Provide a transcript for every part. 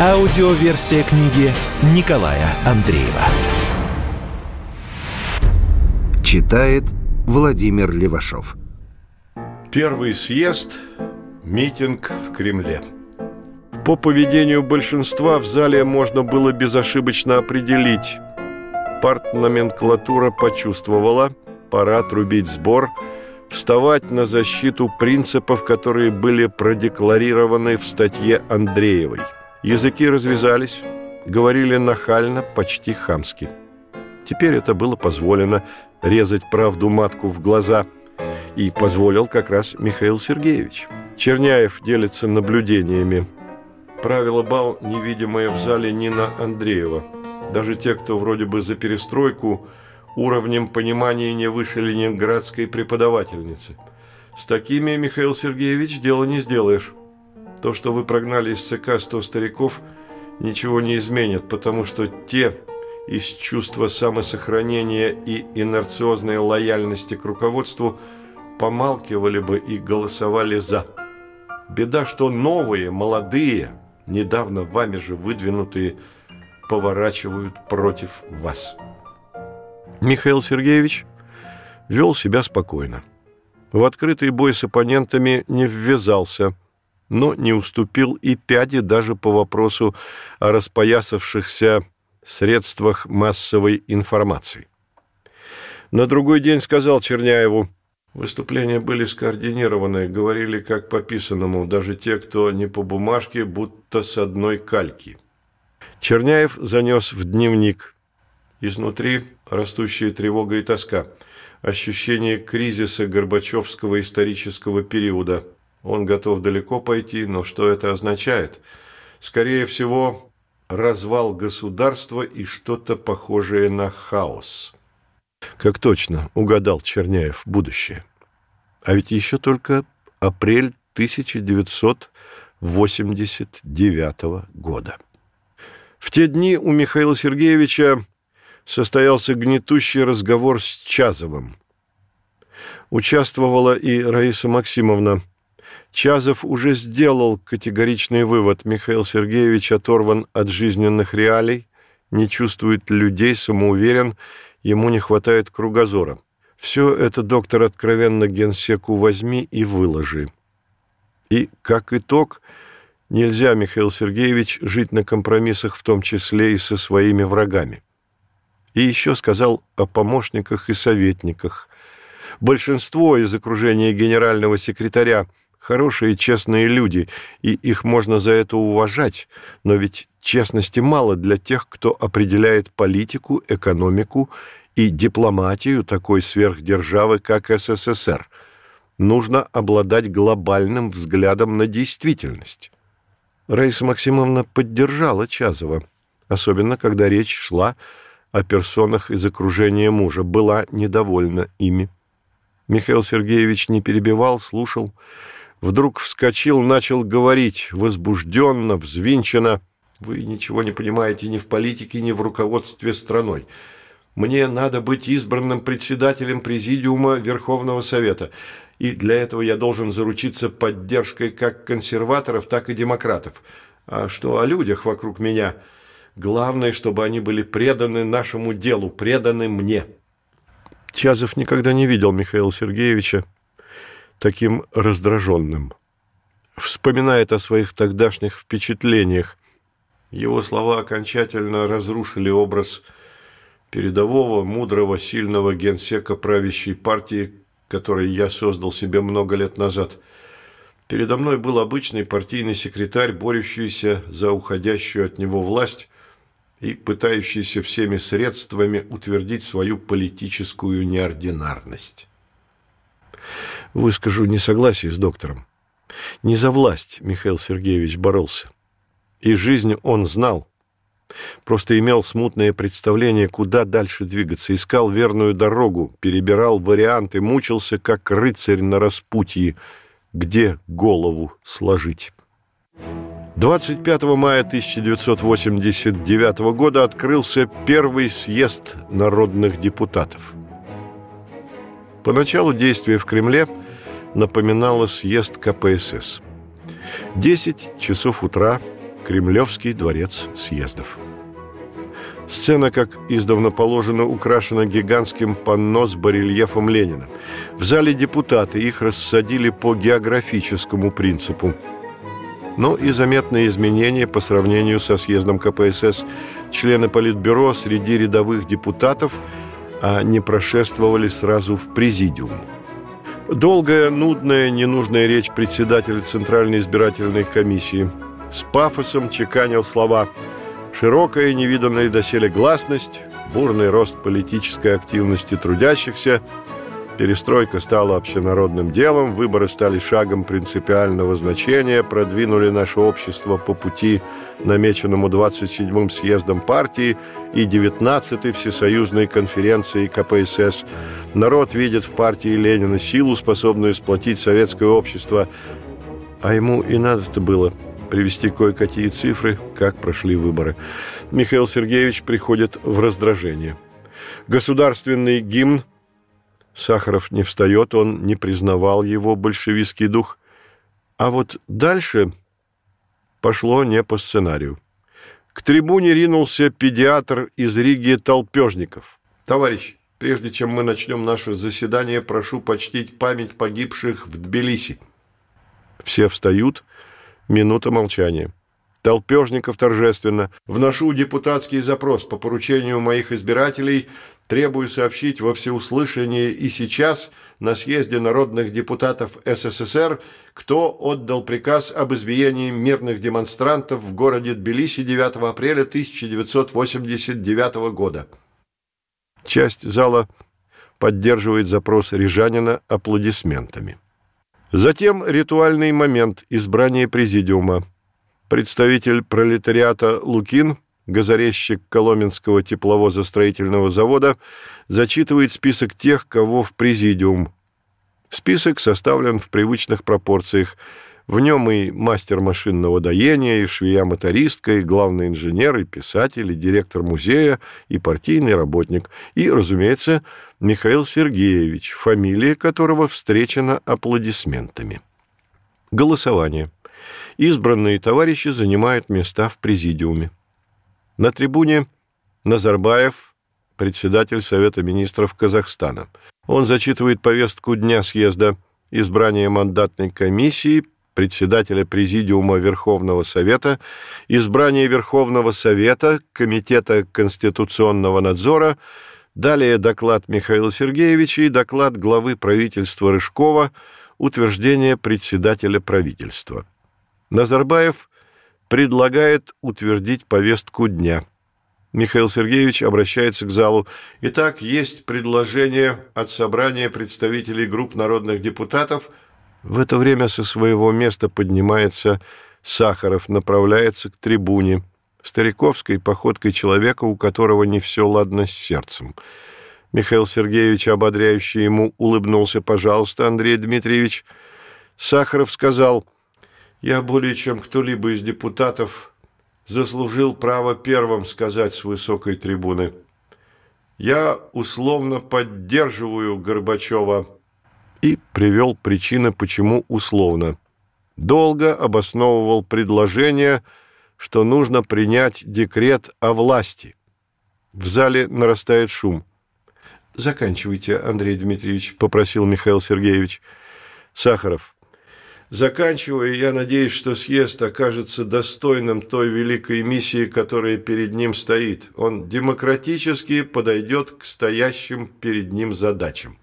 Аудиоверсия книги Николая Андреева. Читает Владимир Левашов. Первый съезд – митинг в Кремле. По поведению большинства в зале можно было безошибочно определить. Партноменклатура почувствовала, пора трубить сбор – вставать на защиту принципов, которые были продекларированы в статье Андреевой. Языки развязались, говорили нахально, почти хамски. Теперь это было позволено резать правду матку в глаза. И позволил как раз Михаил Сергеевич. Черняев делится наблюдениями. Правило бал, невидимое в зале Нина Андреева. Даже те, кто вроде бы за перестройку – уровнем понимания не выше ленинградской преподавательницы. С такими, Михаил Сергеевич, дело не сделаешь. То, что вы прогнали из ЦК 100 стариков, ничего не изменит, потому что те из чувства самосохранения и инерциозной лояльности к руководству помалкивали бы и голосовали «за». Беда, что новые, молодые, недавно вами же выдвинутые, поворачивают против вас. Михаил Сергеевич вел себя спокойно. В открытый бой с оппонентами не ввязался, но не уступил и пяди даже по вопросу о распоясавшихся средствах массовой информации. На другой день сказал Черняеву, выступления были скоординированы, говорили как по писанному, даже те, кто не по бумажке, будто с одной кальки. Черняев занес в дневник. Изнутри растущая тревога и тоска, ощущение кризиса Горбачевского исторического периода. Он готов далеко пойти, но что это означает? Скорее всего, развал государства и что-то похожее на хаос. Как точно угадал Черняев будущее. А ведь еще только апрель 1989 года. В те дни у Михаила Сергеевича состоялся гнетущий разговор с Чазовым. Участвовала и Раиса Максимовна. Чазов уже сделал категоричный вывод. Михаил Сергеевич оторван от жизненных реалий, не чувствует людей, самоуверен, ему не хватает кругозора. Все это доктор откровенно генсеку возьми и выложи. И, как итог, нельзя, Михаил Сергеевич, жить на компромиссах, в том числе и со своими врагами. И еще сказал о помощниках и советниках. Большинство из окружения генерального секретаря хорошие, честные люди, и их можно за это уважать, но ведь честности мало для тех, кто определяет политику, экономику и дипломатию такой сверхдержавы, как СССР. Нужно обладать глобальным взглядом на действительность. Раиса Максимовна поддержала Чазова, особенно когда речь шла о персонах из окружения мужа, была недовольна ими. Михаил Сергеевич не перебивал, слушал. Вдруг вскочил, начал говорить, возбужденно, взвинченно. «Вы ничего не понимаете ни в политике, ни в руководстве страной. Мне надо быть избранным председателем Президиума Верховного Совета, и для этого я должен заручиться поддержкой как консерваторов, так и демократов. А что о людях вокруг меня – Главное, чтобы они были преданы нашему делу, преданы мне. Чазов никогда не видел Михаила Сергеевича таким раздраженным. Вспоминает о своих тогдашних впечатлениях. Его слова окончательно разрушили образ передового, мудрого, сильного генсека правящей партии, который я создал себе много лет назад. Передо мной был обычный партийный секретарь, борющийся за уходящую от него власть, и пытающийся всеми средствами утвердить свою политическую неординарность. Выскажу несогласие с доктором. Не за власть Михаил Сергеевич боролся. И жизнь он знал. Просто имел смутное представление, куда дальше двигаться, искал верную дорогу, перебирал варианты, мучился, как рыцарь на распутье, где голову сложить. 25 мая 1989 года открылся первый съезд народных депутатов. Поначалу действие в Кремле напоминало съезд КПСС. 10 часов утра, Кремлевский дворец съездов. Сцена, как издавна положено, украшена гигантским панно с барельефом Ленина. В зале депутаты их рассадили по географическому принципу – но и заметные изменения по сравнению со съездом КПСС. Члены Политбюро среди рядовых депутатов а не прошествовали сразу в президиум. Долгая, нудная, ненужная речь председателя Центральной избирательной комиссии. С пафосом чеканил слова. «широкая, невиданная доселе гласность», «бурный рост политической активности трудящихся», Перестройка стала общенародным делом, выборы стали шагом принципиального значения, продвинули наше общество по пути, намеченному 27-м съездом партии и 19-й Всесоюзной конференцией КПСС. Народ видит в партии Ленина силу, способную сплотить советское общество. А ему и надо-то было привести кое-какие цифры, как прошли выборы. Михаил Сергеевич приходит в раздражение. Государственный гимн Сахаров не встает, он не признавал его большевистский дух. А вот дальше пошло не по сценарию. К трибуне ринулся педиатр из Риги Толпежников. «Товарищ, прежде чем мы начнем наше заседание, прошу почтить память погибших в Тбилиси». Все встают, минута молчания. Толпежников торжественно. «Вношу депутатский запрос по поручению моих избирателей Требую сообщить во всеуслышание и сейчас на съезде народных депутатов СССР, кто отдал приказ об избиении мирных демонстрантов в городе Тбилиси 9 апреля 1989 года. Часть зала поддерживает запрос Рижанина аплодисментами. Затем ритуальный момент избрания президиума. Представитель пролетариата Лукин – газорезчик Коломенского тепловозостроительного завода, зачитывает список тех, кого в президиум. Список составлен в привычных пропорциях. В нем и мастер машинного доения, и швея-мотористка, и главный инженер, и писатель, и директор музея, и партийный работник, и, разумеется, Михаил Сергеевич, фамилия которого встречена аплодисментами. Голосование. Избранные товарищи занимают места в президиуме. На трибуне Назарбаев, председатель Совета министров Казахстана. Он зачитывает повестку дня съезда избрания мандатной комиссии, председателя Президиума Верховного Совета, избрание Верховного Совета, Комитета Конституционного надзора, далее доклад Михаила Сергеевича и доклад главы правительства Рыжкова, утверждение председателя правительства. Назарбаев предлагает утвердить повестку дня. Михаил Сергеевич обращается к залу. Итак, есть предложение от собрания представителей групп народных депутатов. В это время со своего места поднимается Сахаров, направляется к трибуне. Стариковской походкой человека, у которого не все ладно с сердцем. Михаил Сергеевич, ободряющий ему, улыбнулся. «Пожалуйста, Андрей Дмитриевич». Сахаров сказал – я более чем кто-либо из депутатов заслужил право первым сказать с высокой трибуны. Я условно поддерживаю Горбачева и привел причины, почему условно. Долго обосновывал предложение, что нужно принять декрет о власти. В зале нарастает шум. «Заканчивайте, Андрей Дмитриевич», – попросил Михаил Сергеевич. Сахаров. Заканчивая, я надеюсь, что съезд окажется достойным той великой миссии, которая перед ним стоит. Он демократически подойдет к стоящим перед ним задачам.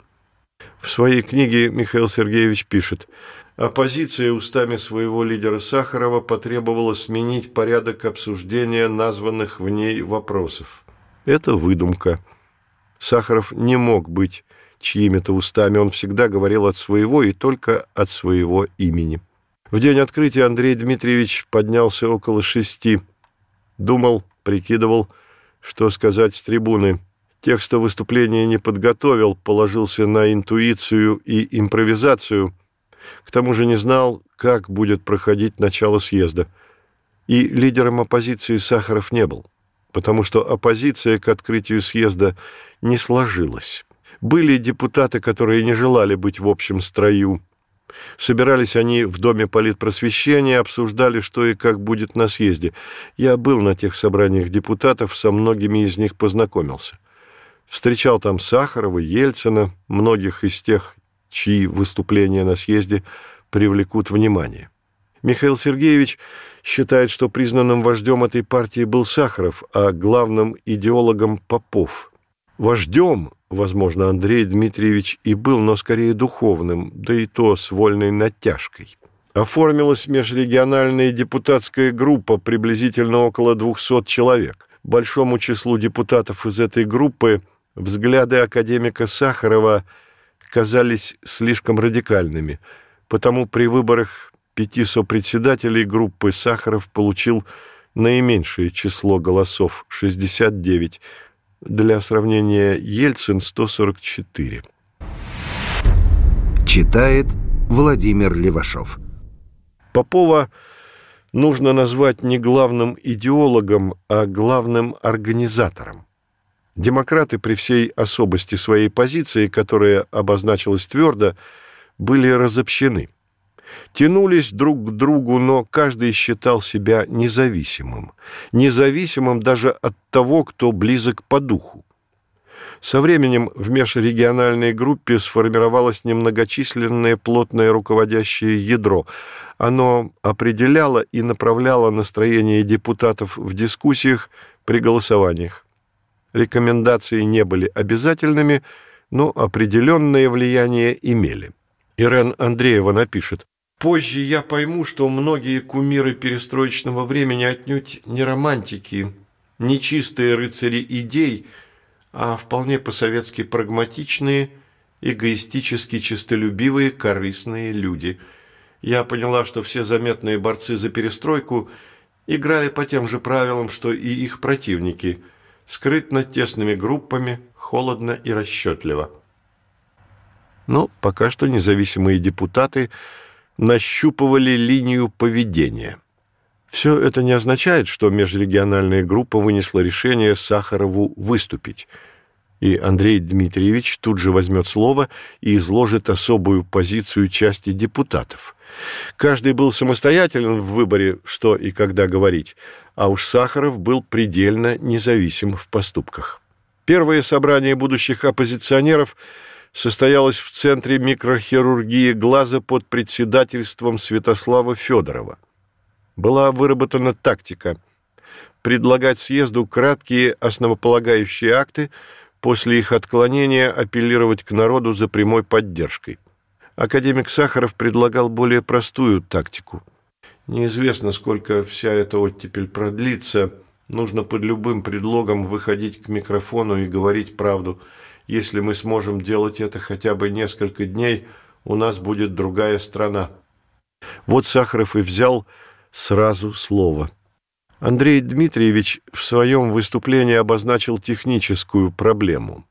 В своей книге Михаил Сергеевич пишет, «Оппозиция устами своего лидера Сахарова потребовала сменить порядок обсуждения названных в ней вопросов. Это выдумка. Сахаров не мог быть чьими-то устами, он всегда говорил от своего и только от своего имени. В день открытия Андрей Дмитриевич поднялся около шести. Думал, прикидывал, что сказать с трибуны. Текста выступления не подготовил, положился на интуицию и импровизацию. К тому же не знал, как будет проходить начало съезда. И лидером оппозиции Сахаров не был, потому что оппозиция к открытию съезда не сложилась. Были депутаты, которые не желали быть в общем строю. Собирались они в Доме политпросвещения, обсуждали, что и как будет на съезде. Я был на тех собраниях депутатов, со многими из них познакомился. Встречал там Сахарова, Ельцина, многих из тех, чьи выступления на съезде привлекут внимание. Михаил Сергеевич считает, что признанным вождем этой партии был Сахаров, а главным идеологом Попов. Вождем возможно, Андрей Дмитриевич и был, но скорее духовным, да и то с вольной натяжкой. Оформилась межрегиональная депутатская группа, приблизительно около 200 человек. Большому числу депутатов из этой группы взгляды академика Сахарова казались слишком радикальными, потому при выборах пяти сопредседателей группы Сахаров получил наименьшее число голосов – 69, для сравнения, Ельцин 144. Читает Владимир Левашов. Попова нужно назвать не главным идеологом, а главным организатором. Демократы при всей особости своей позиции, которая обозначилась твердо, были разобщены – тянулись друг к другу, но каждый считал себя независимым, независимым даже от того, кто близок по духу. Со временем в межрегиональной группе сформировалось немногочисленное плотное руководящее ядро. Оно определяло и направляло настроение депутатов в дискуссиях при голосованиях. Рекомендации не были обязательными, но определенное влияние имели. Ирен Андреева напишет, Позже я пойму, что многие кумиры перестроечного времени отнюдь не романтики, не чистые рыцари идей, а вполне по-советски прагматичные, эгоистически честолюбивые, корыстные люди. Я поняла, что все заметные борцы за перестройку играли по тем же правилам, что и их противники, скрытно тесными группами, холодно и расчетливо. Но пока что независимые депутаты – нащупывали линию поведения. Все это не означает, что межрегиональная группа вынесла решение Сахарову выступить. И Андрей Дмитриевич тут же возьмет слово и изложит особую позицию части депутатов. Каждый был самостоятелен в выборе, что и когда говорить, а уж Сахаров был предельно независим в поступках. Первое собрание будущих оппозиционеров – состоялась в Центре микрохирургии глаза под председательством Святослава Федорова. Была выработана тактика предлагать съезду краткие основополагающие акты, после их отклонения апеллировать к народу за прямой поддержкой. Академик Сахаров предлагал более простую тактику. Неизвестно, сколько вся эта оттепель продлится, нужно под любым предлогом выходить к микрофону и говорить правду – если мы сможем делать это хотя бы несколько дней, у нас будет другая страна. Вот Сахаров и взял сразу слово. Андрей Дмитриевич в своем выступлении обозначил техническую проблему.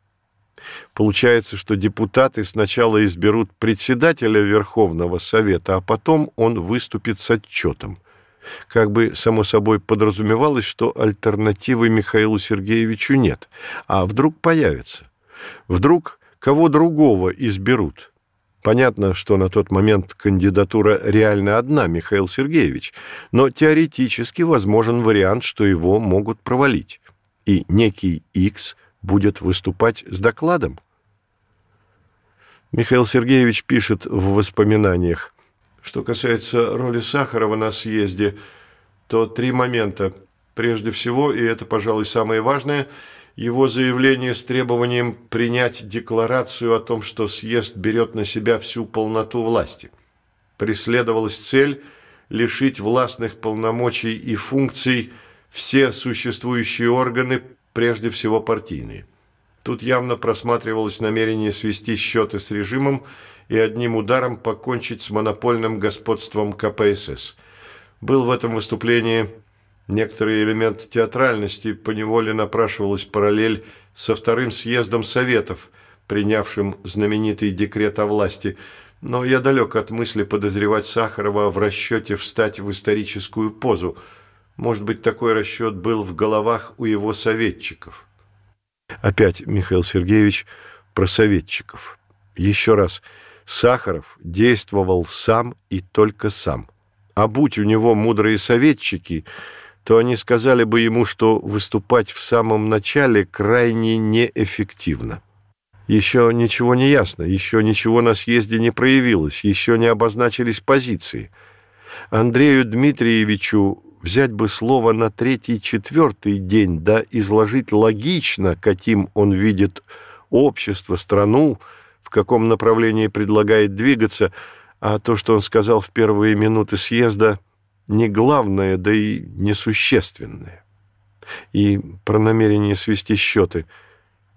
Получается, что депутаты сначала изберут председателя Верховного Совета, а потом он выступит с отчетом. Как бы, само собой, подразумевалось, что альтернативы Михаилу Сергеевичу нет, а вдруг появится. Вдруг кого другого изберут. Понятно, что на тот момент кандидатура реально одна, Михаил Сергеевич, но теоретически возможен вариант, что его могут провалить, и некий X будет выступать с докладом. Михаил Сергеевич пишет в воспоминаниях, что касается роли Сахарова на съезде, то три момента. Прежде всего, и это, пожалуй, самое важное – его заявление с требованием принять декларацию о том, что съезд берет на себя всю полноту власти. Преследовалась цель лишить властных полномочий и функций все существующие органы, прежде всего партийные. Тут явно просматривалось намерение свести счеты с режимом и одним ударом покончить с монопольным господством КПСС. Был в этом выступлении некоторые элементы театральности поневоле напрашивалась параллель со вторым съездом Советов, принявшим знаменитый декрет о власти, но я далек от мысли подозревать Сахарова в расчете встать в историческую позу. Может быть, такой расчет был в головах у его советчиков. Опять Михаил Сергеевич про советчиков. Еще раз, Сахаров действовал сам и только сам. А будь у него мудрые советчики, то они сказали бы ему, что выступать в самом начале крайне неэффективно. Еще ничего не ясно, еще ничего на съезде не проявилось, еще не обозначились позиции. Андрею Дмитриевичу взять бы слово на третий-четвертый день, да изложить логично, каким он видит общество, страну, в каком направлении предлагает двигаться, а то, что он сказал в первые минуты съезда, не главное, да и несущественное. И про намерение свести счеты –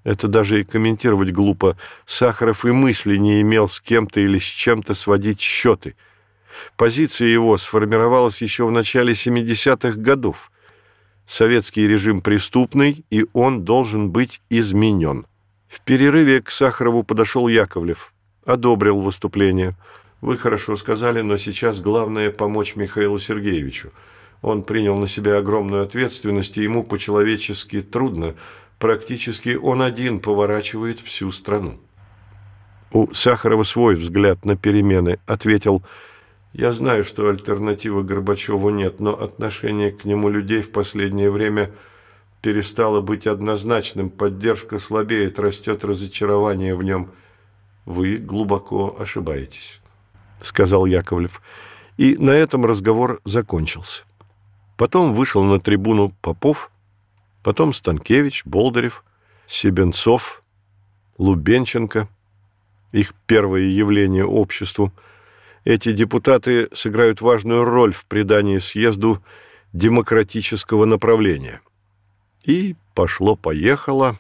это даже и комментировать глупо. Сахаров и мысли не имел с кем-то или с чем-то сводить счеты. Позиция его сформировалась еще в начале 70-х годов. Советский режим преступный, и он должен быть изменен. В перерыве к Сахарову подошел Яковлев. Одобрил выступление. «Вы хорошо сказали, но сейчас главное помочь Михаилу Сергеевичу. Он принял на себя огромную ответственность, и ему по-человечески трудно – практически он один поворачивает всю страну. У Сахарова свой взгляд на перемены. Ответил, «Я знаю, что альтернативы Горбачеву нет, но отношение к нему людей в последнее время перестало быть однозначным, поддержка слабеет, растет разочарование в нем. Вы глубоко ошибаетесь», — сказал Яковлев. И на этом разговор закончился. Потом вышел на трибуну Попов, потом Станкевич, Болдырев, Себенцов, Лубенченко, их первое явление обществу. Эти депутаты сыграют важную роль в придании съезду демократического направления. И пошло-поехало,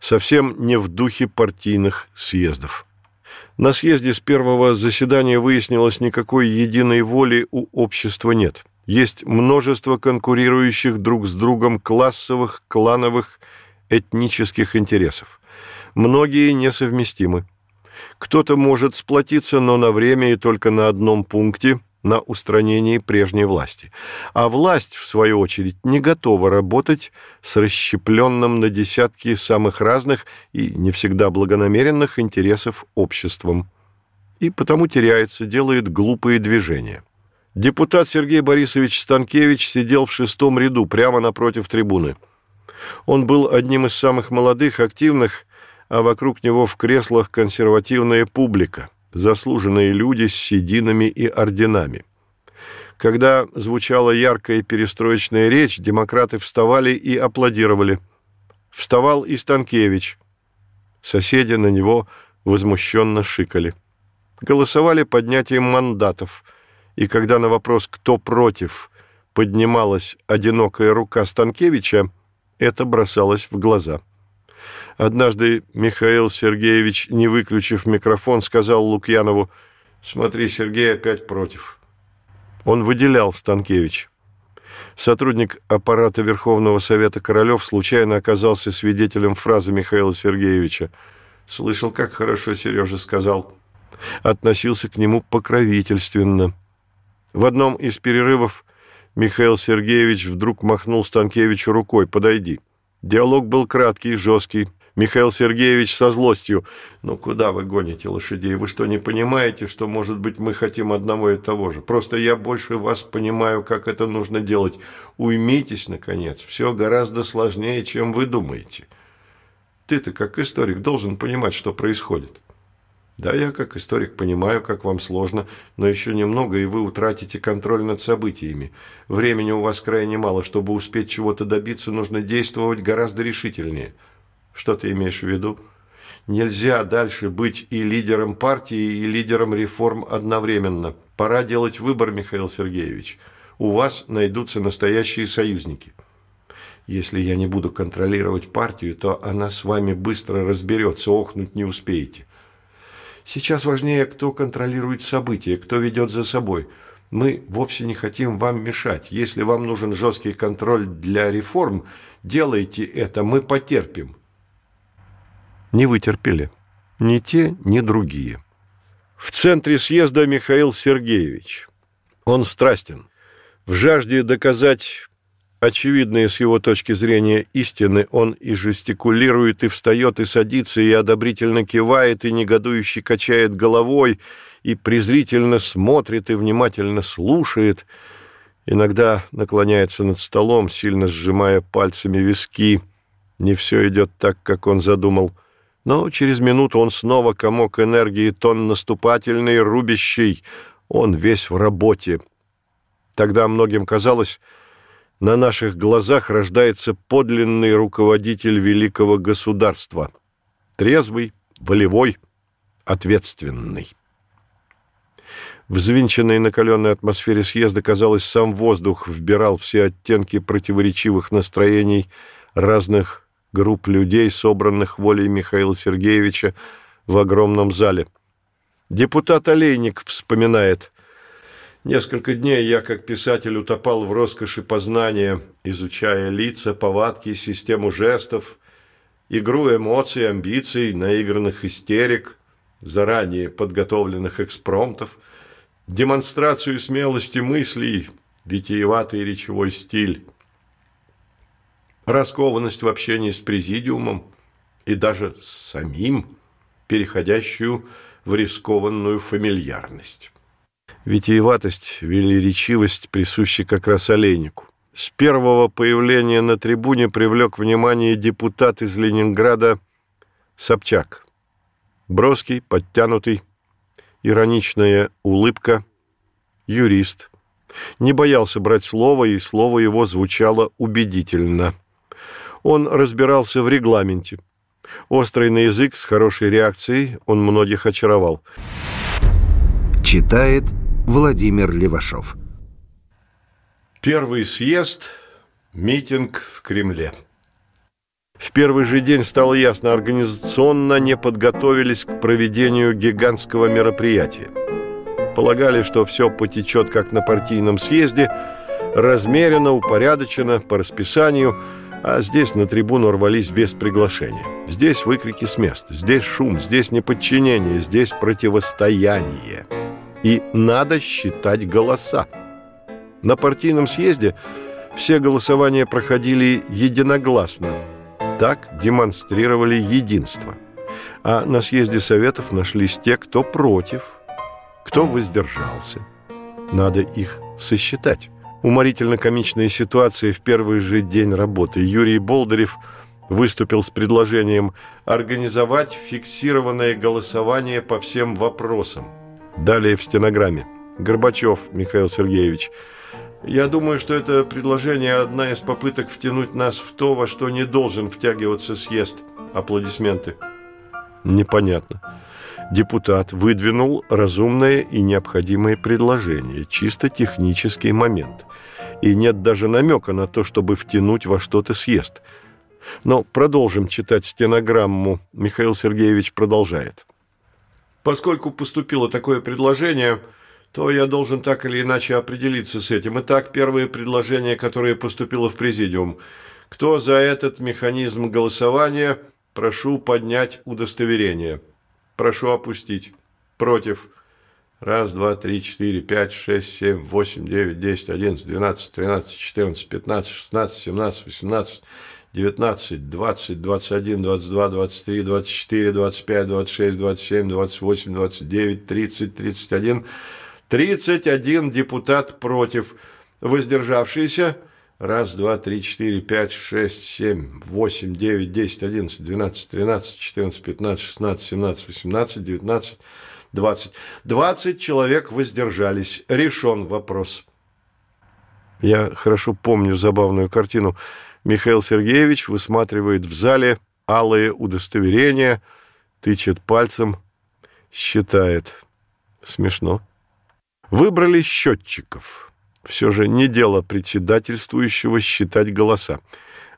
совсем не в духе партийных съездов. На съезде с первого заседания выяснилось, никакой единой воли у общества нет – есть множество конкурирующих друг с другом классовых, клановых, этнических интересов. Многие несовместимы. Кто-то может сплотиться, но на время и только на одном пункте – на устранении прежней власти. А власть, в свою очередь, не готова работать с расщепленным на десятки самых разных и не всегда благонамеренных интересов обществом. И потому теряется, делает глупые движения. Депутат Сергей Борисович Станкевич сидел в шестом ряду, прямо напротив трибуны. Он был одним из самых молодых, активных, а вокруг него в креслах консервативная публика, заслуженные люди с сединами и орденами. Когда звучала яркая перестроечная речь, демократы вставали и аплодировали. Вставал и Станкевич. Соседи на него возмущенно шикали. Голосовали поднятием мандатов – и когда на вопрос «кто против?» поднималась одинокая рука Станкевича, это бросалось в глаза. Однажды Михаил Сергеевич, не выключив микрофон, сказал Лукьянову «Смотри, Сергей опять против». Он выделял Станкевич. Сотрудник аппарата Верховного Совета Королев случайно оказался свидетелем фразы Михаила Сергеевича. «Слышал, как хорошо Сережа сказал». Относился к нему покровительственно – в одном из перерывов Михаил Сергеевич вдруг махнул Станкевичу рукой «Подойди». Диалог был краткий, жесткий. Михаил Сергеевич со злостью. «Ну куда вы гоните лошадей? Вы что, не понимаете, что, может быть, мы хотим одного и того же? Просто я больше вас понимаю, как это нужно делать. Уймитесь, наконец. Все гораздо сложнее, чем вы думаете. Ты-то, как историк, должен понимать, что происходит». Да, я как историк понимаю, как вам сложно, но еще немного, и вы утратите контроль над событиями. Времени у вас крайне мало, чтобы успеть чего-то добиться, нужно действовать гораздо решительнее. Что ты имеешь в виду? Нельзя дальше быть и лидером партии, и лидером реформ одновременно. Пора делать выбор, Михаил Сергеевич. У вас найдутся настоящие союзники. Если я не буду контролировать партию, то она с вами быстро разберется, охнуть не успеете. Сейчас важнее, кто контролирует события, кто ведет за собой. Мы вовсе не хотим вам мешать. Если вам нужен жесткий контроль для реформ, делайте это, мы потерпим. Не вытерпели. Ни те, ни другие. В центре съезда Михаил Сергеевич. Он страстен. В жажде доказать очевидные с его точки зрения истины, он и жестикулирует, и встает, и садится, и одобрительно кивает, и негодующе качает головой, и презрительно смотрит, и внимательно слушает, иногда наклоняется над столом, сильно сжимая пальцами виски. Не все идет так, как он задумал. Но через минуту он снова комок энергии, тон наступательный, рубящий. Он весь в работе. Тогда многим казалось, на наших глазах рождается подлинный руководитель великого государства. Трезвый, волевой, ответственный. В взвинченной накаленной атмосфере съезда, казалось, сам воздух вбирал все оттенки противоречивых настроений разных групп людей, собранных волей Михаила Сергеевича в огромном зале. Депутат Олейник вспоминает – Несколько дней я, как писатель, утопал в роскоши познания, изучая лица, повадки, систему жестов, игру эмоций, амбиций, наигранных истерик, заранее подготовленных экспромтов, демонстрацию смелости мыслей, витиеватый речевой стиль, раскованность в общении с президиумом и даже с самим, переходящую в рискованную фамильярность. Витиеватость, велеречивость присущи как раз олейнику. С первого появления на трибуне привлек внимание депутат из Ленинграда Собчак. Броский, подтянутый, ироничная улыбка, юрист. Не боялся брать слово, и слово его звучало убедительно. Он разбирался в регламенте. Острый на язык, с хорошей реакцией, он многих очаровал. Читает Владимир Левашов. Первый съезд, митинг в Кремле. В первый же день стало ясно, организационно не подготовились к проведению гигантского мероприятия. Полагали, что все потечет, как на партийном съезде, размеренно, упорядоченно, по расписанию, а здесь на трибуну рвались без приглашения. Здесь выкрики с мест, здесь шум, здесь неподчинение, здесь противостояние – и надо считать голоса. На партийном съезде все голосования проходили единогласно. Так демонстрировали единство. А на съезде Советов нашлись те, кто против, кто воздержался. Надо их сосчитать. Уморительно-комичная ситуация в первый же день работы. Юрий Болдырев выступил с предложением организовать фиксированное голосование по всем вопросам – Далее в стенограмме. Горбачев Михаил Сергеевич. Я думаю, что это предложение одна из попыток втянуть нас в то, во что не должен втягиваться съезд. Аплодисменты. Непонятно. Депутат выдвинул разумное и необходимое предложение, чисто технический момент. И нет даже намека на то, чтобы втянуть во что-то съезд. Но продолжим читать стенограмму. Михаил Сергеевич продолжает. Поскольку поступило такое предложение, то я должен так или иначе определиться с этим. Итак, первое предложение, которое поступило в президиум. Кто за этот механизм голосования, прошу поднять удостоверение. Прошу опустить. Против. Раз, два, три, четыре, пять, шесть, семь, восемь, девять, десять, одиннадцать, двенадцать, тринадцать, четырнадцать, пятнадцать, шестнадцать, семнадцать, восемнадцать, 19, 20, 21, 22, 23, 24, 25, 26, 27, 28, 29, 30, 31. 31 депутат против. Воздержавшиеся. Раз, два, три, четыре, пять, шесть, семь, восемь, девять, десять, одиннадцать, двенадцать, тринадцать, четырнадцать, пятнадцать, шестнадцать, семнадцать, восемнадцать, девятнадцать, двадцать. Двадцать человек воздержались. Решен вопрос. Я хорошо помню забавную картину. Михаил Сергеевич высматривает в зале алые удостоверения, тычет пальцем, считает. Смешно. Выбрали счетчиков. Все же не дело председательствующего считать голоса.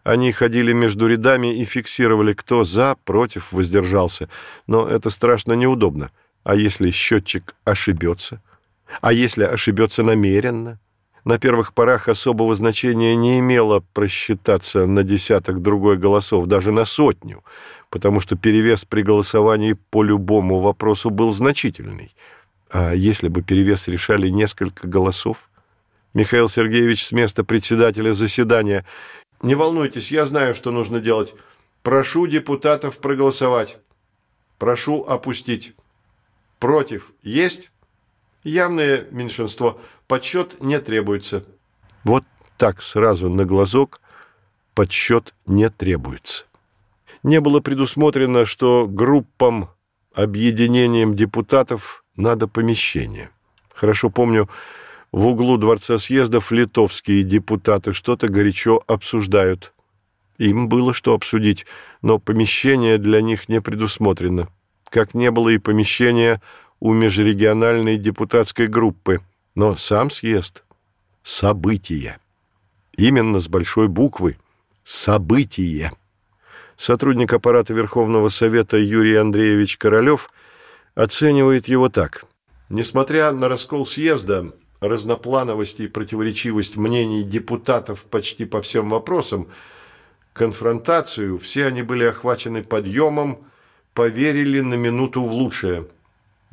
Они ходили между рядами и фиксировали, кто за, против, воздержался. Но это страшно неудобно. А если счетчик ошибется? А если ошибется намеренно? На первых порах особого значения не имело просчитаться на десяток другой голосов, даже на сотню, потому что перевес при голосовании по любому вопросу был значительный. А если бы перевес решали несколько голосов? Михаил Сергеевич с места председателя заседания. «Не волнуйтесь, я знаю, что нужно делать. Прошу депутатов проголосовать. Прошу опустить. Против есть? Явное меньшинство. Подсчет не требуется». Вот так сразу на глазок подсчет не требуется. Не было предусмотрено, что группам, объединением депутатов надо помещение. Хорошо помню, в углу Дворца съездов литовские депутаты что-то горячо обсуждают. Им было что обсудить, но помещение для них не предусмотрено. Как не было и помещения у межрегиональной депутатской группы. Но сам съезд – событие. Именно с большой буквы – событие. Сотрудник аппарата Верховного Совета Юрий Андреевич Королев оценивает его так. Несмотря на раскол съезда, разноплановость и противоречивость мнений депутатов почти по всем вопросам, конфронтацию, все они были охвачены подъемом, поверили на минуту в лучшее.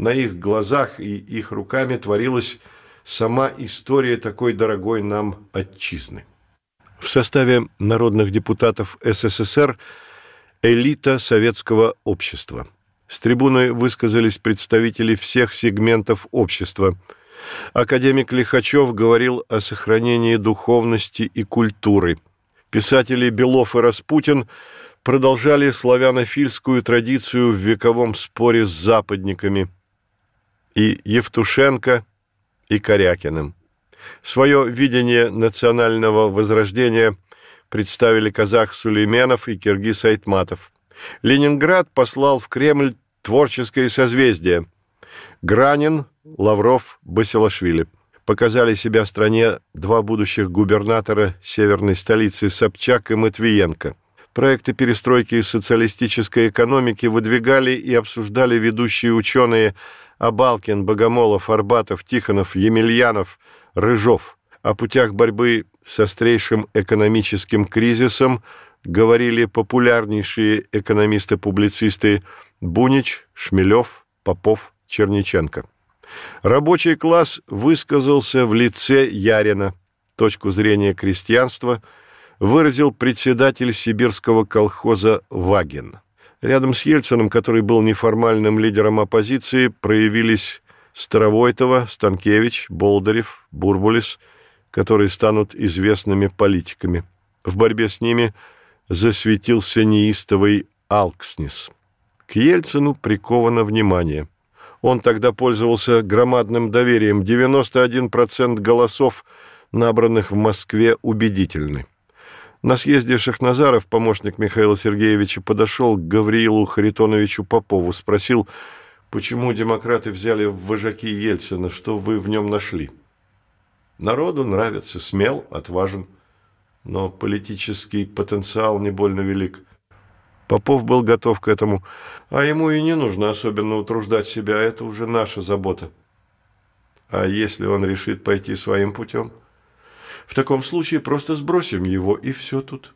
На их глазах и их руками творилась сама история такой дорогой нам отчизны. В составе народных депутатов СССР элита советского общества. С трибуны высказались представители всех сегментов общества – Академик Лихачев говорил о сохранении духовности и культуры. Писатели Белов и Распутин продолжали славянофильскую традицию в вековом споре с западниками. И Евтушенко, и Корякиным. Свое видение национального возрождения представили казах Сулейменов и киргиз Айтматов. Ленинград послал в Кремль творческое созвездие. Гранин, Лавров, Басилашвили. Показали себя стране два будущих губернатора северной столицы Собчак и Матвиенко. Проекты перестройки социалистической экономики выдвигали и обсуждали ведущие ученые Абалкин, Богомолов, Арбатов, Тихонов, Емельянов, Рыжов. О путях борьбы с острейшим экономическим кризисом говорили популярнейшие экономисты-публицисты Бунич, Шмелев, Попов, Черниченко. Рабочий класс высказался в лице Ярина. Точку зрения крестьянства выразил председатель сибирского колхоза Ваген. Рядом с Ельциным, который был неформальным лидером оппозиции, проявились Старовойтова, Станкевич, Болдырев, Бурбулис, которые станут известными политиками. В борьбе с ними засветился неистовый Алкснис. К Ельцину приковано внимание – он тогда пользовался громадным доверием. 91% голосов, набранных в Москве, убедительны. На съезде Шахназаров помощник Михаила Сергеевича подошел к Гавриилу Харитоновичу Попову, спросил, почему демократы взяли в вожаки Ельцина, что вы в нем нашли. Народу нравится, смел, отважен, но политический потенциал не больно велик. Попов был готов к этому, а ему и не нужно особенно утруждать себя, это уже наша забота. А если он решит пойти своим путем? В таком случае просто сбросим его, и все тут.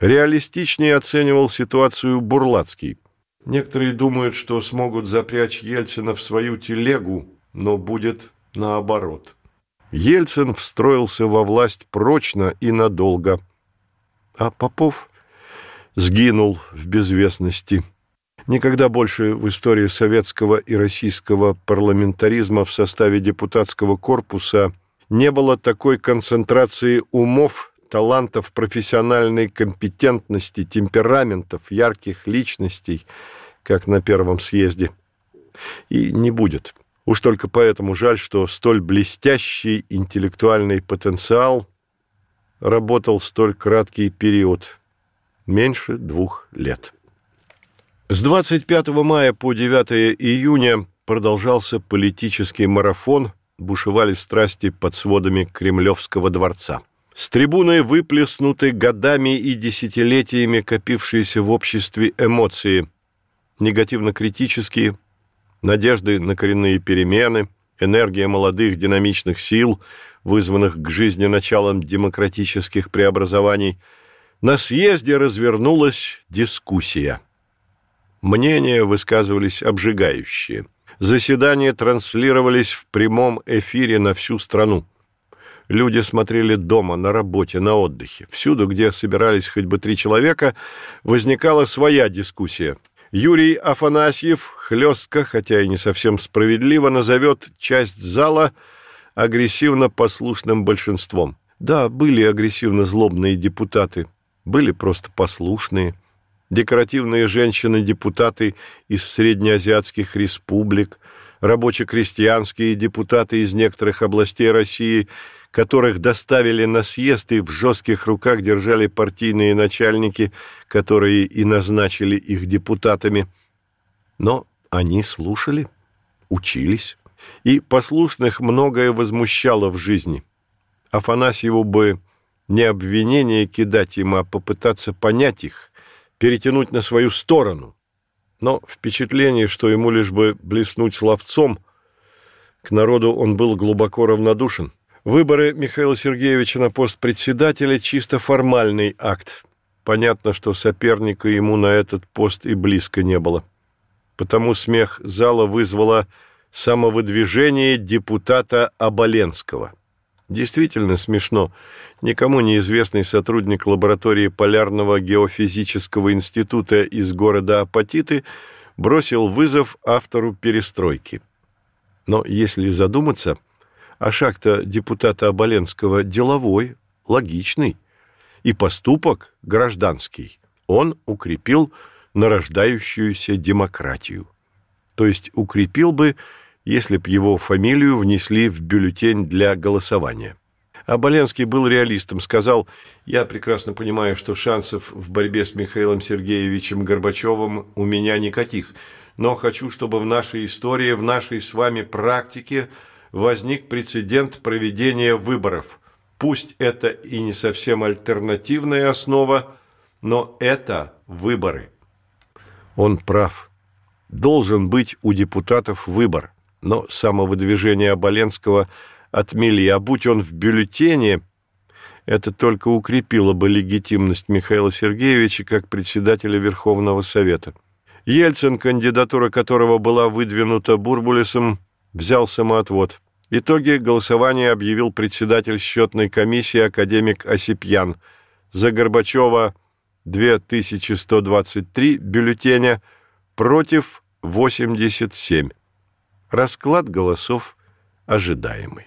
Реалистичнее оценивал ситуацию Бурлацкий. Некоторые думают, что смогут запрячь Ельцина в свою телегу, но будет наоборот. Ельцин встроился во власть прочно и надолго. А Попов сгинул в безвестности. Никогда больше в истории советского и российского парламентаризма в составе депутатского корпуса не было такой концентрации умов, талантов, профессиональной компетентности, темпераментов, ярких личностей, как на первом съезде. И не будет. Уж только поэтому жаль, что столь блестящий интеллектуальный потенциал работал столь краткий период – меньше двух лет. С 25 мая по 9 июня продолжался политический марафон, бушевали страсти под сводами Кремлевского дворца. С трибуны выплеснуты годами и десятилетиями копившиеся в обществе эмоции, негативно-критические, надежды на коренные перемены, энергия молодых динамичных сил, вызванных к жизни началом демократических преобразований, на съезде развернулась дискуссия. Мнения высказывались обжигающие. Заседания транслировались в прямом эфире на всю страну. Люди смотрели дома, на работе, на отдыхе. Всюду, где собирались хоть бы три человека, возникала своя дискуссия. Юрий Афанасьев хлестко, хотя и не совсем справедливо, назовет часть зала агрессивно послушным большинством. Да, были агрессивно-злобные депутаты, были просто послушные – декоративные женщины-депутаты из среднеазиатских республик, рабоче-крестьянские депутаты из некоторых областей России, которых доставили на съезд и в жестких руках держали партийные начальники, которые и назначили их депутатами. Но они слушали, учились, и послушных многое возмущало в жизни. Афанасьеву бы не обвинение кидать им, а попытаться понять их, перетянуть на свою сторону. Но впечатление, что ему лишь бы блеснуть словцом, к народу он был глубоко равнодушен. Выборы Михаила Сергеевича на пост председателя – чисто формальный акт. Понятно, что соперника ему на этот пост и близко не было. Потому смех зала вызвало самовыдвижение депутата Оболенского. Действительно смешно – никому неизвестный сотрудник лаборатории Полярного геофизического института из города Апатиты бросил вызов автору перестройки. Но если задуматься, а шаг-то депутата Оболенского деловой, логичный, и поступок гражданский, он укрепил нарождающуюся демократию. То есть укрепил бы, если б его фамилию внесли в бюллетень для голосования. А Боленский был реалистом, сказал, «Я прекрасно понимаю, что шансов в борьбе с Михаилом Сергеевичем Горбачевым у меня никаких, но хочу, чтобы в нашей истории, в нашей с вами практике возник прецедент проведения выборов. Пусть это и не совсем альтернативная основа, но это выборы». Он прав. Должен быть у депутатов выбор, но самовыдвижение Оболенского – отмели, а будь он в бюллетене, это только укрепило бы легитимность Михаила Сергеевича как председателя Верховного Совета. Ельцин, кандидатура которого была выдвинута Бурбулесом, взял самоотвод. Итоги голосования объявил председатель счетной комиссии академик Осипьян. За Горбачева 2123 бюллетеня, против 87. Расклад голосов ожидаемый.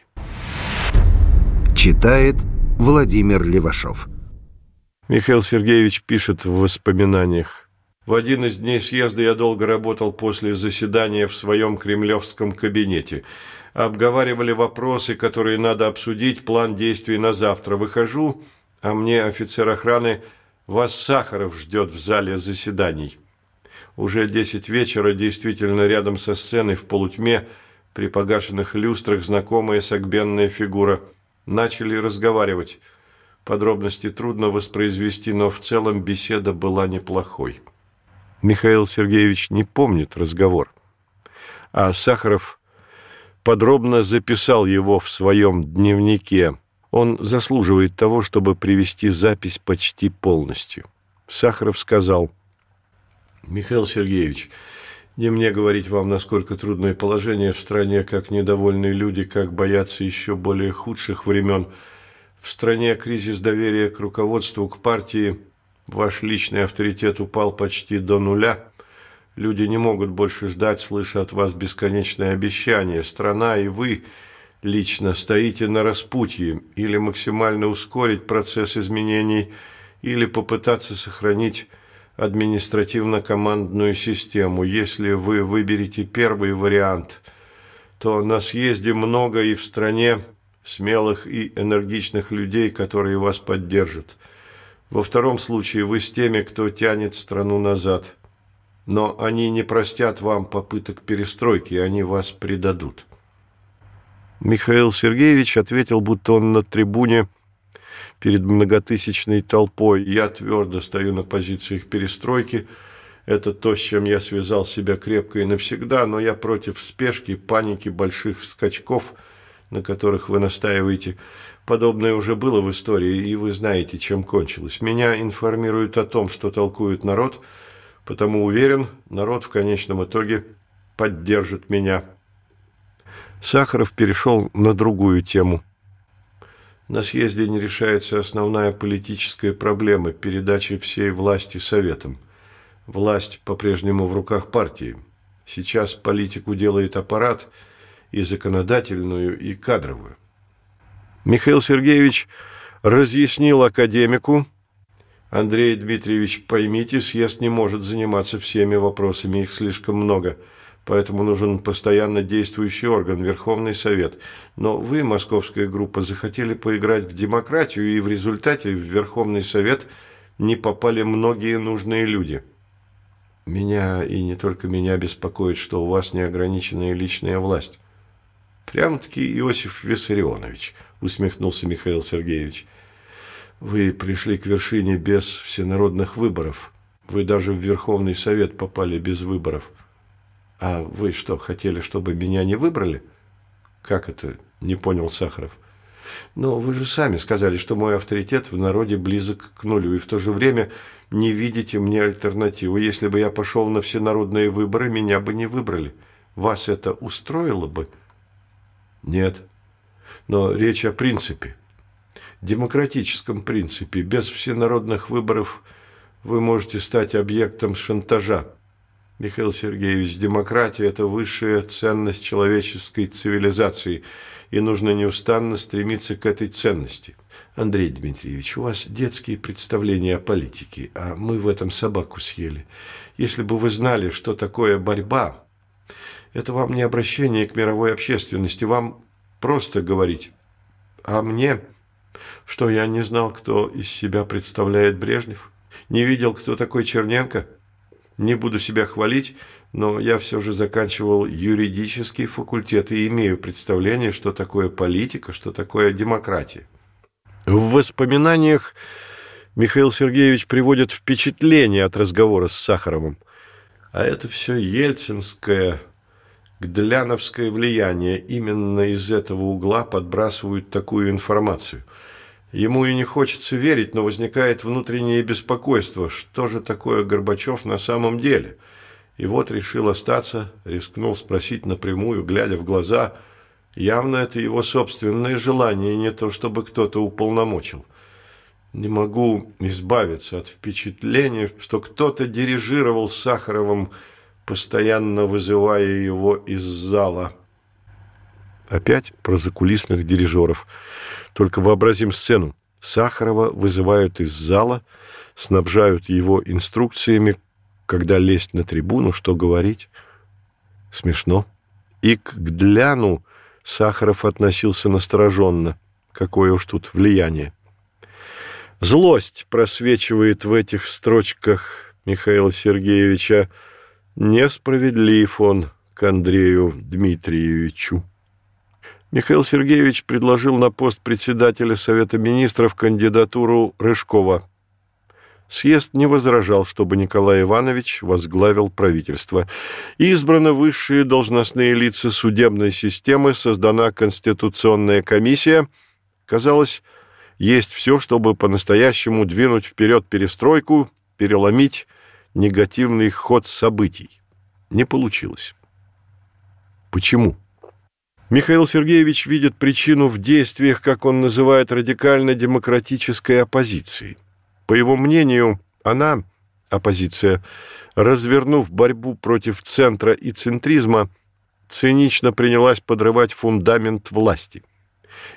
Читает Владимир Левашов. Михаил Сергеевич пишет в воспоминаниях. В один из дней съезда я долго работал после заседания в своем кремлевском кабинете. Обговаривали вопросы, которые надо обсудить, план действий на завтра. Выхожу, а мне офицер охраны «Вас Сахаров ждет в зале заседаний». Уже десять вечера, действительно рядом со сценой в полутьме, при погашенных люстрах знакомая согбенная фигура – начали разговаривать. Подробности трудно воспроизвести, но в целом беседа была неплохой. Михаил Сергеевич не помнит разговор, а Сахаров подробно записал его в своем дневнике. Он заслуживает того, чтобы привести запись почти полностью. Сахаров сказал, «Михаил Сергеевич, не мне говорить вам, насколько трудное положение в стране, как недовольные люди, как боятся еще более худших времен. В стране кризис доверия к руководству, к партии. Ваш личный авторитет упал почти до нуля. Люди не могут больше ждать, слыша от вас бесконечные обещания. Страна и вы лично стоите на распутье или максимально ускорить процесс изменений, или попытаться сохранить административно-командную систему. Если вы выберете первый вариант, то на съезде много и в стране смелых и энергичных людей, которые вас поддержат. Во втором случае вы с теми, кто тянет страну назад. Но они не простят вам попыток перестройки, они вас предадут. Михаил Сергеевич ответил, будто он на трибуне перед многотысячной толпой. Я твердо стою на позициях перестройки. Это то, с чем я связал себя крепко и навсегда, но я против спешки, паники, больших скачков, на которых вы настаиваете. Подобное уже было в истории, и вы знаете, чем кончилось. Меня информируют о том, что толкует народ, потому уверен, народ в конечном итоге поддержит меня. Сахаров перешел на другую тему. На съезде не решается основная политическая проблема – передачи всей власти советам. Власть по-прежнему в руках партии. Сейчас политику делает аппарат и законодательную, и кадровую. Михаил Сергеевич разъяснил академику, Андрей Дмитриевич, поймите, съезд не может заниматься всеми вопросами, их слишком много, поэтому нужен постоянно действующий орган, Верховный Совет. Но вы, московская группа, захотели поиграть в демократию, и в результате в Верховный Совет не попали многие нужные люди. Меня и не только меня беспокоит, что у вас неограниченная личная власть. Прям-таки Иосиф Виссарионович – усмехнулся Михаил Сергеевич. Вы пришли к вершине без всенародных выборов. Вы даже в Верховный Совет попали без выборов. А вы что, хотели, чтобы меня не выбрали? Как это? Не понял Сахаров. Но вы же сами сказали, что мой авторитет в народе близок к нулю, и в то же время не видите мне альтернативы. Если бы я пошел на всенародные выборы, меня бы не выбрали. Вас это устроило бы? Нет, но речь о принципе, демократическом принципе. Без всенародных выборов вы можете стать объектом шантажа. Михаил Сергеевич, демократия – это высшая ценность человеческой цивилизации, и нужно неустанно стремиться к этой ценности. Андрей Дмитриевич, у вас детские представления о политике, а мы в этом собаку съели. Если бы вы знали, что такое борьба, это вам не обращение к мировой общественности, вам просто говорить. А мне, что я не знал, кто из себя представляет Брежнев, не видел, кто такой Черненко. Не буду себя хвалить, но я все же заканчивал юридический факультет и имею представление, что такое политика, что такое демократия. В воспоминаниях Михаил Сергеевич приводит впечатление от разговора с Сахаровым. А это все ельцинское гдляновское влияние. Именно из этого угла подбрасывают такую информацию. Ему и не хочется верить, но возникает внутреннее беспокойство. Что же такое Горбачев на самом деле? И вот решил остаться, рискнул спросить напрямую, глядя в глаза. Явно это его собственное желание, не то чтобы кто-то уполномочил. Не могу избавиться от впечатления, что кто-то дирижировал Сахаровым постоянно вызывая его из зала. Опять про закулисных дирижеров. Только вообразим сцену. Сахарова вызывают из зала, снабжают его инструкциями, когда лезть на трибуну, что говорить. Смешно. И к Гдляну Сахаров относился настороженно. Какое уж тут влияние. Злость просвечивает в этих строчках Михаила Сергеевича, Несправедлив он к Андрею Дмитриевичу. Михаил Сергеевич предложил на пост председателя Совета министров кандидатуру Рыжкова. Съезд не возражал, чтобы Николай Иванович возглавил правительство. Избраны высшие должностные лица судебной системы, создана Конституционная комиссия. Казалось, есть все, чтобы по-настоящему двинуть вперед перестройку, переломить негативный ход событий. Не получилось. Почему? Михаил Сергеевич видит причину в действиях, как он называет, радикально-демократической оппозиции. По его мнению, она, оппозиция, развернув борьбу против центра и центризма, цинично принялась подрывать фундамент власти.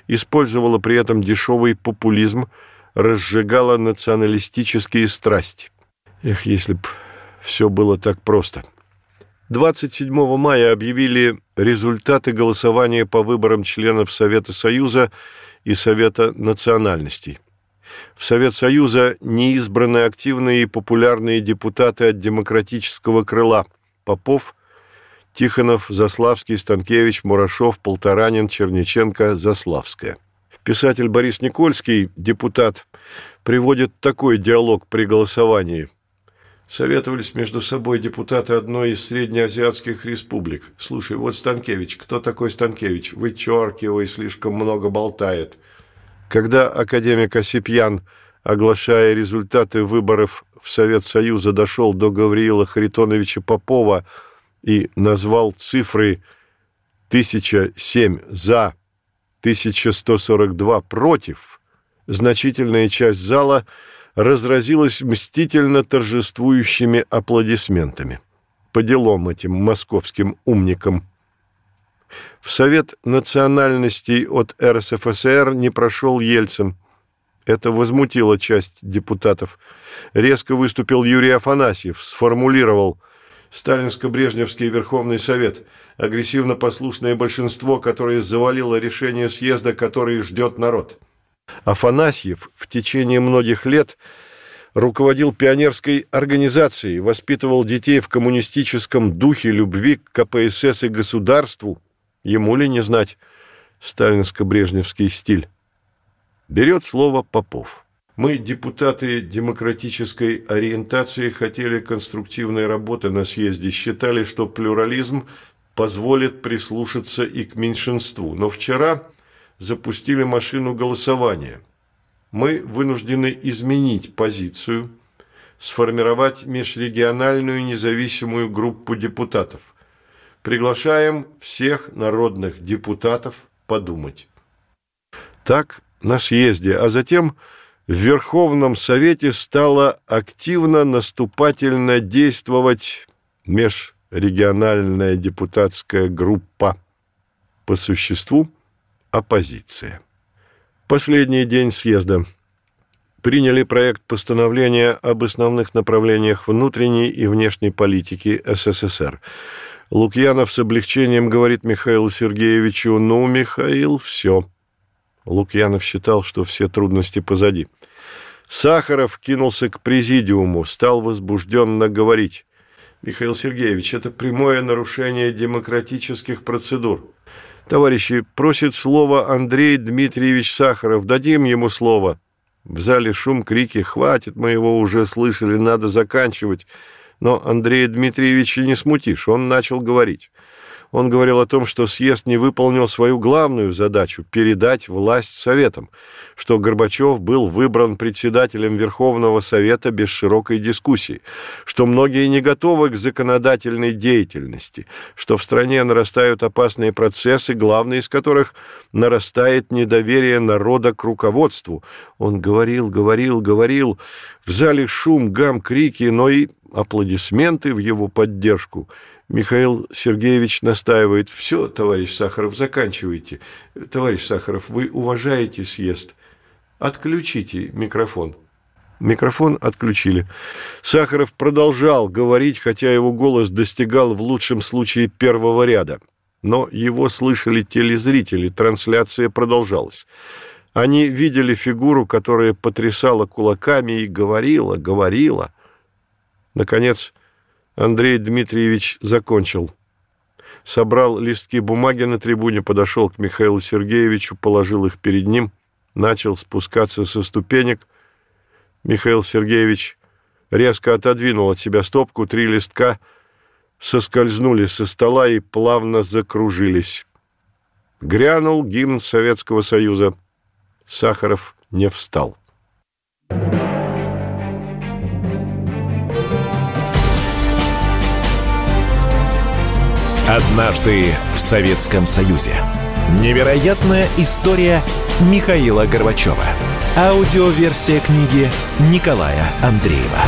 Использовала при этом дешевый популизм, разжигала националистические страсти. Эх, если б все было так просто. 27 мая объявили результаты голосования по выборам членов Совета Союза и Совета национальностей. В Совет Союза неизбранные активные и популярные депутаты от демократического крыла Попов, Тихонов, Заславский, Станкевич, Мурашов, Полторанин, Черниченко, Заславская. Писатель Борис Никольский, депутат, приводит такой диалог при голосовании – Советовались между собой депутаты одной из среднеазиатских республик. Слушай, вот Станкевич. Кто такой Станкевич? Вычеркивай, слишком много болтает. Когда академик Осипьян, оглашая результаты выборов в Совет Союза, дошел до Гавриила Харитоновича Попова и назвал цифры 1007 за, 1142 против, значительная часть зала – разразилась мстительно торжествующими аплодисментами. По делам этим московским умникам. В Совет национальностей от РСФСР не прошел Ельцин. Это возмутило часть депутатов. Резко выступил Юрий Афанасьев, сформулировал «Сталинско-Брежневский Верховный Совет – агрессивно послушное большинство, которое завалило решение съезда, который ждет народ». Афанасьев в течение многих лет руководил пионерской организацией, воспитывал детей в коммунистическом духе любви к КПСС и государству. Ему ли не знать сталинско-брежневский стиль? Берет слово Попов. Мы, депутаты демократической ориентации, хотели конструктивной работы на съезде, считали, что плюрализм позволит прислушаться и к меньшинству. Но вчера запустили машину голосования. Мы вынуждены изменить позицию, сформировать межрегиональную независимую группу депутатов. Приглашаем всех народных депутатов подумать. Так на съезде, а затем в Верховном Совете стала активно наступательно действовать межрегиональная депутатская группа. По существу – Оппозиция. Последний день съезда. Приняли проект постановления об основных направлениях внутренней и внешней политики СССР. Лукьянов с облегчением говорит Михаилу Сергеевичу, «Ну, Михаил, все». Лукьянов считал, что все трудности позади. Сахаров кинулся к президиуму, стал возбужденно говорить. «Михаил Сергеевич, это прямое нарушение демократических процедур». Товарищи, просит слово Андрей Дмитриевич Сахаров. Дадим ему слово. В зале шум, крики. Хватит, мы его уже слышали, надо заканчивать. Но Андрея Дмитриевича не смутишь. Он начал говорить. Он говорил о том, что съезд не выполнил свою главную задачу – передать власть Советам, что Горбачев был выбран председателем Верховного Совета без широкой дискуссии, что многие не готовы к законодательной деятельности, что в стране нарастают опасные процессы, главный из которых – нарастает недоверие народа к руководству. Он говорил, говорил, говорил, в зале шум, гам, крики, но и аплодисменты в его поддержку – Михаил Сергеевич настаивает. Все, товарищ Сахаров, заканчивайте. Товарищ Сахаров, вы уважаете съезд. Отключите микрофон. Микрофон отключили. Сахаров продолжал говорить, хотя его голос достигал в лучшем случае первого ряда. Но его слышали телезрители, трансляция продолжалась. Они видели фигуру, которая потрясала кулаками и говорила, говорила. Наконец, Андрей Дмитриевич закончил. Собрал листки бумаги на трибуне, подошел к Михаилу Сергеевичу, положил их перед ним, начал спускаться со ступенек. Михаил Сергеевич резко отодвинул от себя стопку, три листка соскользнули со стола и плавно закружились. Грянул гимн Советского Союза. Сахаров не встал. Однажды в Советском Союзе. Невероятная история Михаила Горбачева. Аудиоверсия книги Николая Андреева.